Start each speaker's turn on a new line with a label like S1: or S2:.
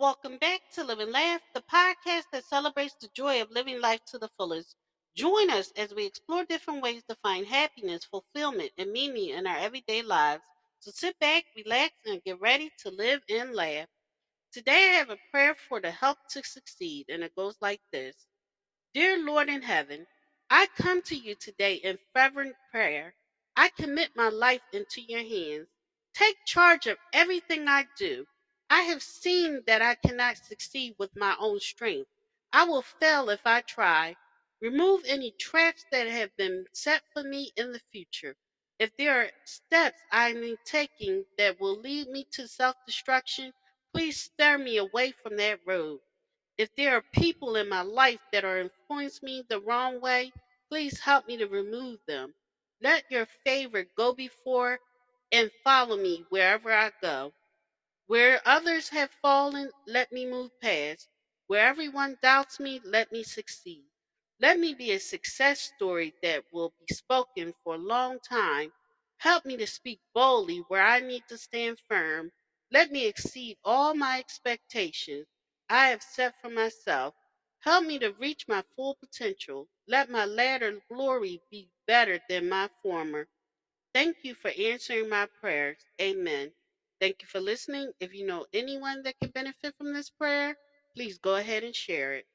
S1: Welcome back to Live and Laugh, the podcast that celebrates the joy of living life to the fullest. Join us as we explore different ways to find happiness, fulfillment, and meaning in our everyday lives. So sit back, relax, and get ready to live and laugh. Today I have a prayer for the help to succeed, and it goes like this Dear Lord in heaven, I come to you today in fervent prayer. I commit my life into your hands. Take charge of everything I do. I have seen that I cannot succeed with my own strength. I will fail if I try. Remove any traps that have been set for me in the future. If there are steps I am taking that will lead me to self destruction, please steer me away from that road. If there are people in my life that are influencing me the wrong way, please help me to remove them. Let your favor go before and follow me wherever I go. Where others have fallen, let me move past. Where everyone doubts me, let me succeed. Let me be a success story that will be spoken for a long time. Help me to speak boldly where I need to stand firm. Let me exceed all my expectations I have set for myself. Help me to reach my full potential. Let my latter glory be better than my former. Thank you for answering my prayers. Amen. Thank you for listening. If you know anyone that can benefit from this prayer, please go ahead and share it.